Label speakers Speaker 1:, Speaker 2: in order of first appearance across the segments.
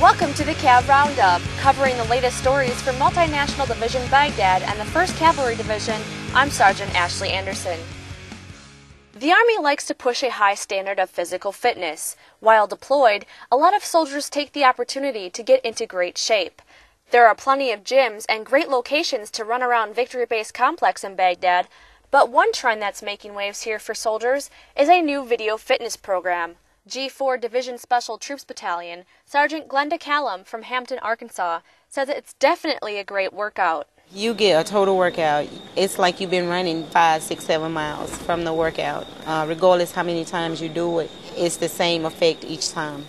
Speaker 1: Welcome to the Cav Roundup, covering the latest stories from Multinational Division Baghdad and the 1st Cavalry Division. I'm Sergeant Ashley Anderson. The Army likes to push a high standard of physical fitness. While deployed, a lot of soldiers take the opportunity to get into great shape. There are plenty of gyms and great locations to run around Victory Base Complex in Baghdad, but one trend that's making waves here for soldiers is a new video fitness program. G4 Division Special Troops Battalion, Sergeant Glenda Callum from Hampton, Arkansas, says it's definitely a great workout.
Speaker 2: You get a total workout. It's like you've been running five, six, seven miles from the workout. Uh, regardless how many times you do it, it's the same effect each time.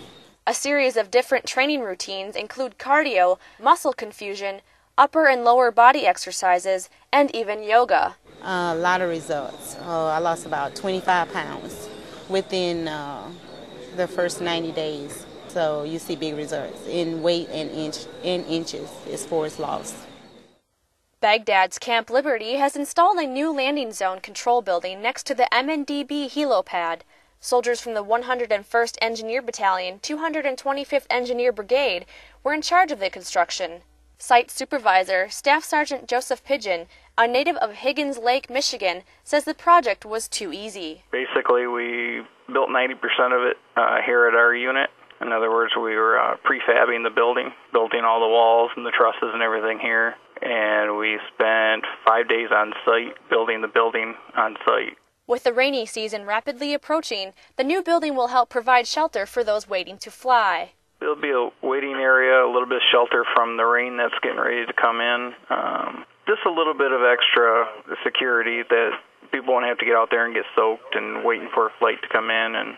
Speaker 1: A series of different training routines include cardio, muscle confusion, upper and lower body exercises, and even yoga.
Speaker 2: Uh, a lot of results. Uh, I lost about 25 pounds within uh, the first 90 days. So you see big results in weight and inch in inches as far as loss.
Speaker 1: Baghdad's Camp Liberty has installed a new landing zone control building next to the MNDB helipad. Soldiers from the 101st Engineer Battalion, 225th Engineer Brigade were in charge of the construction. Site supervisor, Staff Sergeant Joseph Pigeon, a native of Higgins Lake, Michigan, says the project was too easy.
Speaker 3: Basically, we built 90% of it uh, here at our unit. In other words, we were uh, prefabbing the building, building all the walls and the trusses and everything here. And we spent five days on site building the building on site.
Speaker 1: With the rainy season rapidly approaching, the new building will help provide shelter for those waiting to fly.
Speaker 3: There'll be a waiting area, a little bit of shelter from the rain that's getting ready to come in. Um, just a little bit of extra security that people won't have to get out there and get soaked and waiting for a flight to come in and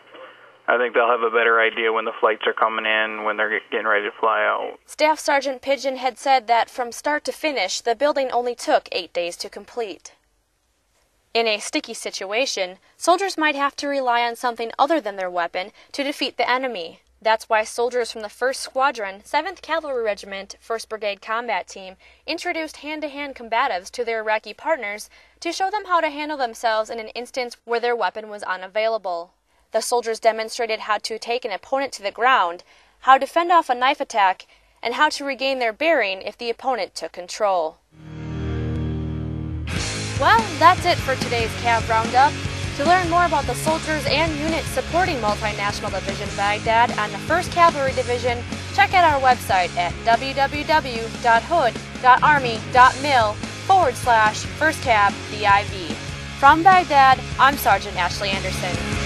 Speaker 3: I think they'll have a better idea when the flights are coming in, when they're getting ready to fly out.
Speaker 1: Staff Sergeant Pigeon had said that from start to finish, the building only took eight days to complete. In a sticky situation, soldiers might have to rely on something other than their weapon to defeat the enemy. That's why soldiers from the 1st Squadron, 7th Cavalry Regiment, 1st Brigade Combat Team introduced hand to hand combatives to their Iraqi partners to show them how to handle themselves in an instance where their weapon was unavailable. The soldiers demonstrated how to take an opponent to the ground, how to fend off a knife attack, and how to regain their bearing if the opponent took control. Well, that's it for today's Cav Roundup. To learn more about the soldiers and units supporting Multinational Division Baghdad and the 1st Cavalry Division, check out our website at www.hood.army.mil forward slash 1st Cav Div. From Baghdad, I'm Sergeant Ashley Anderson.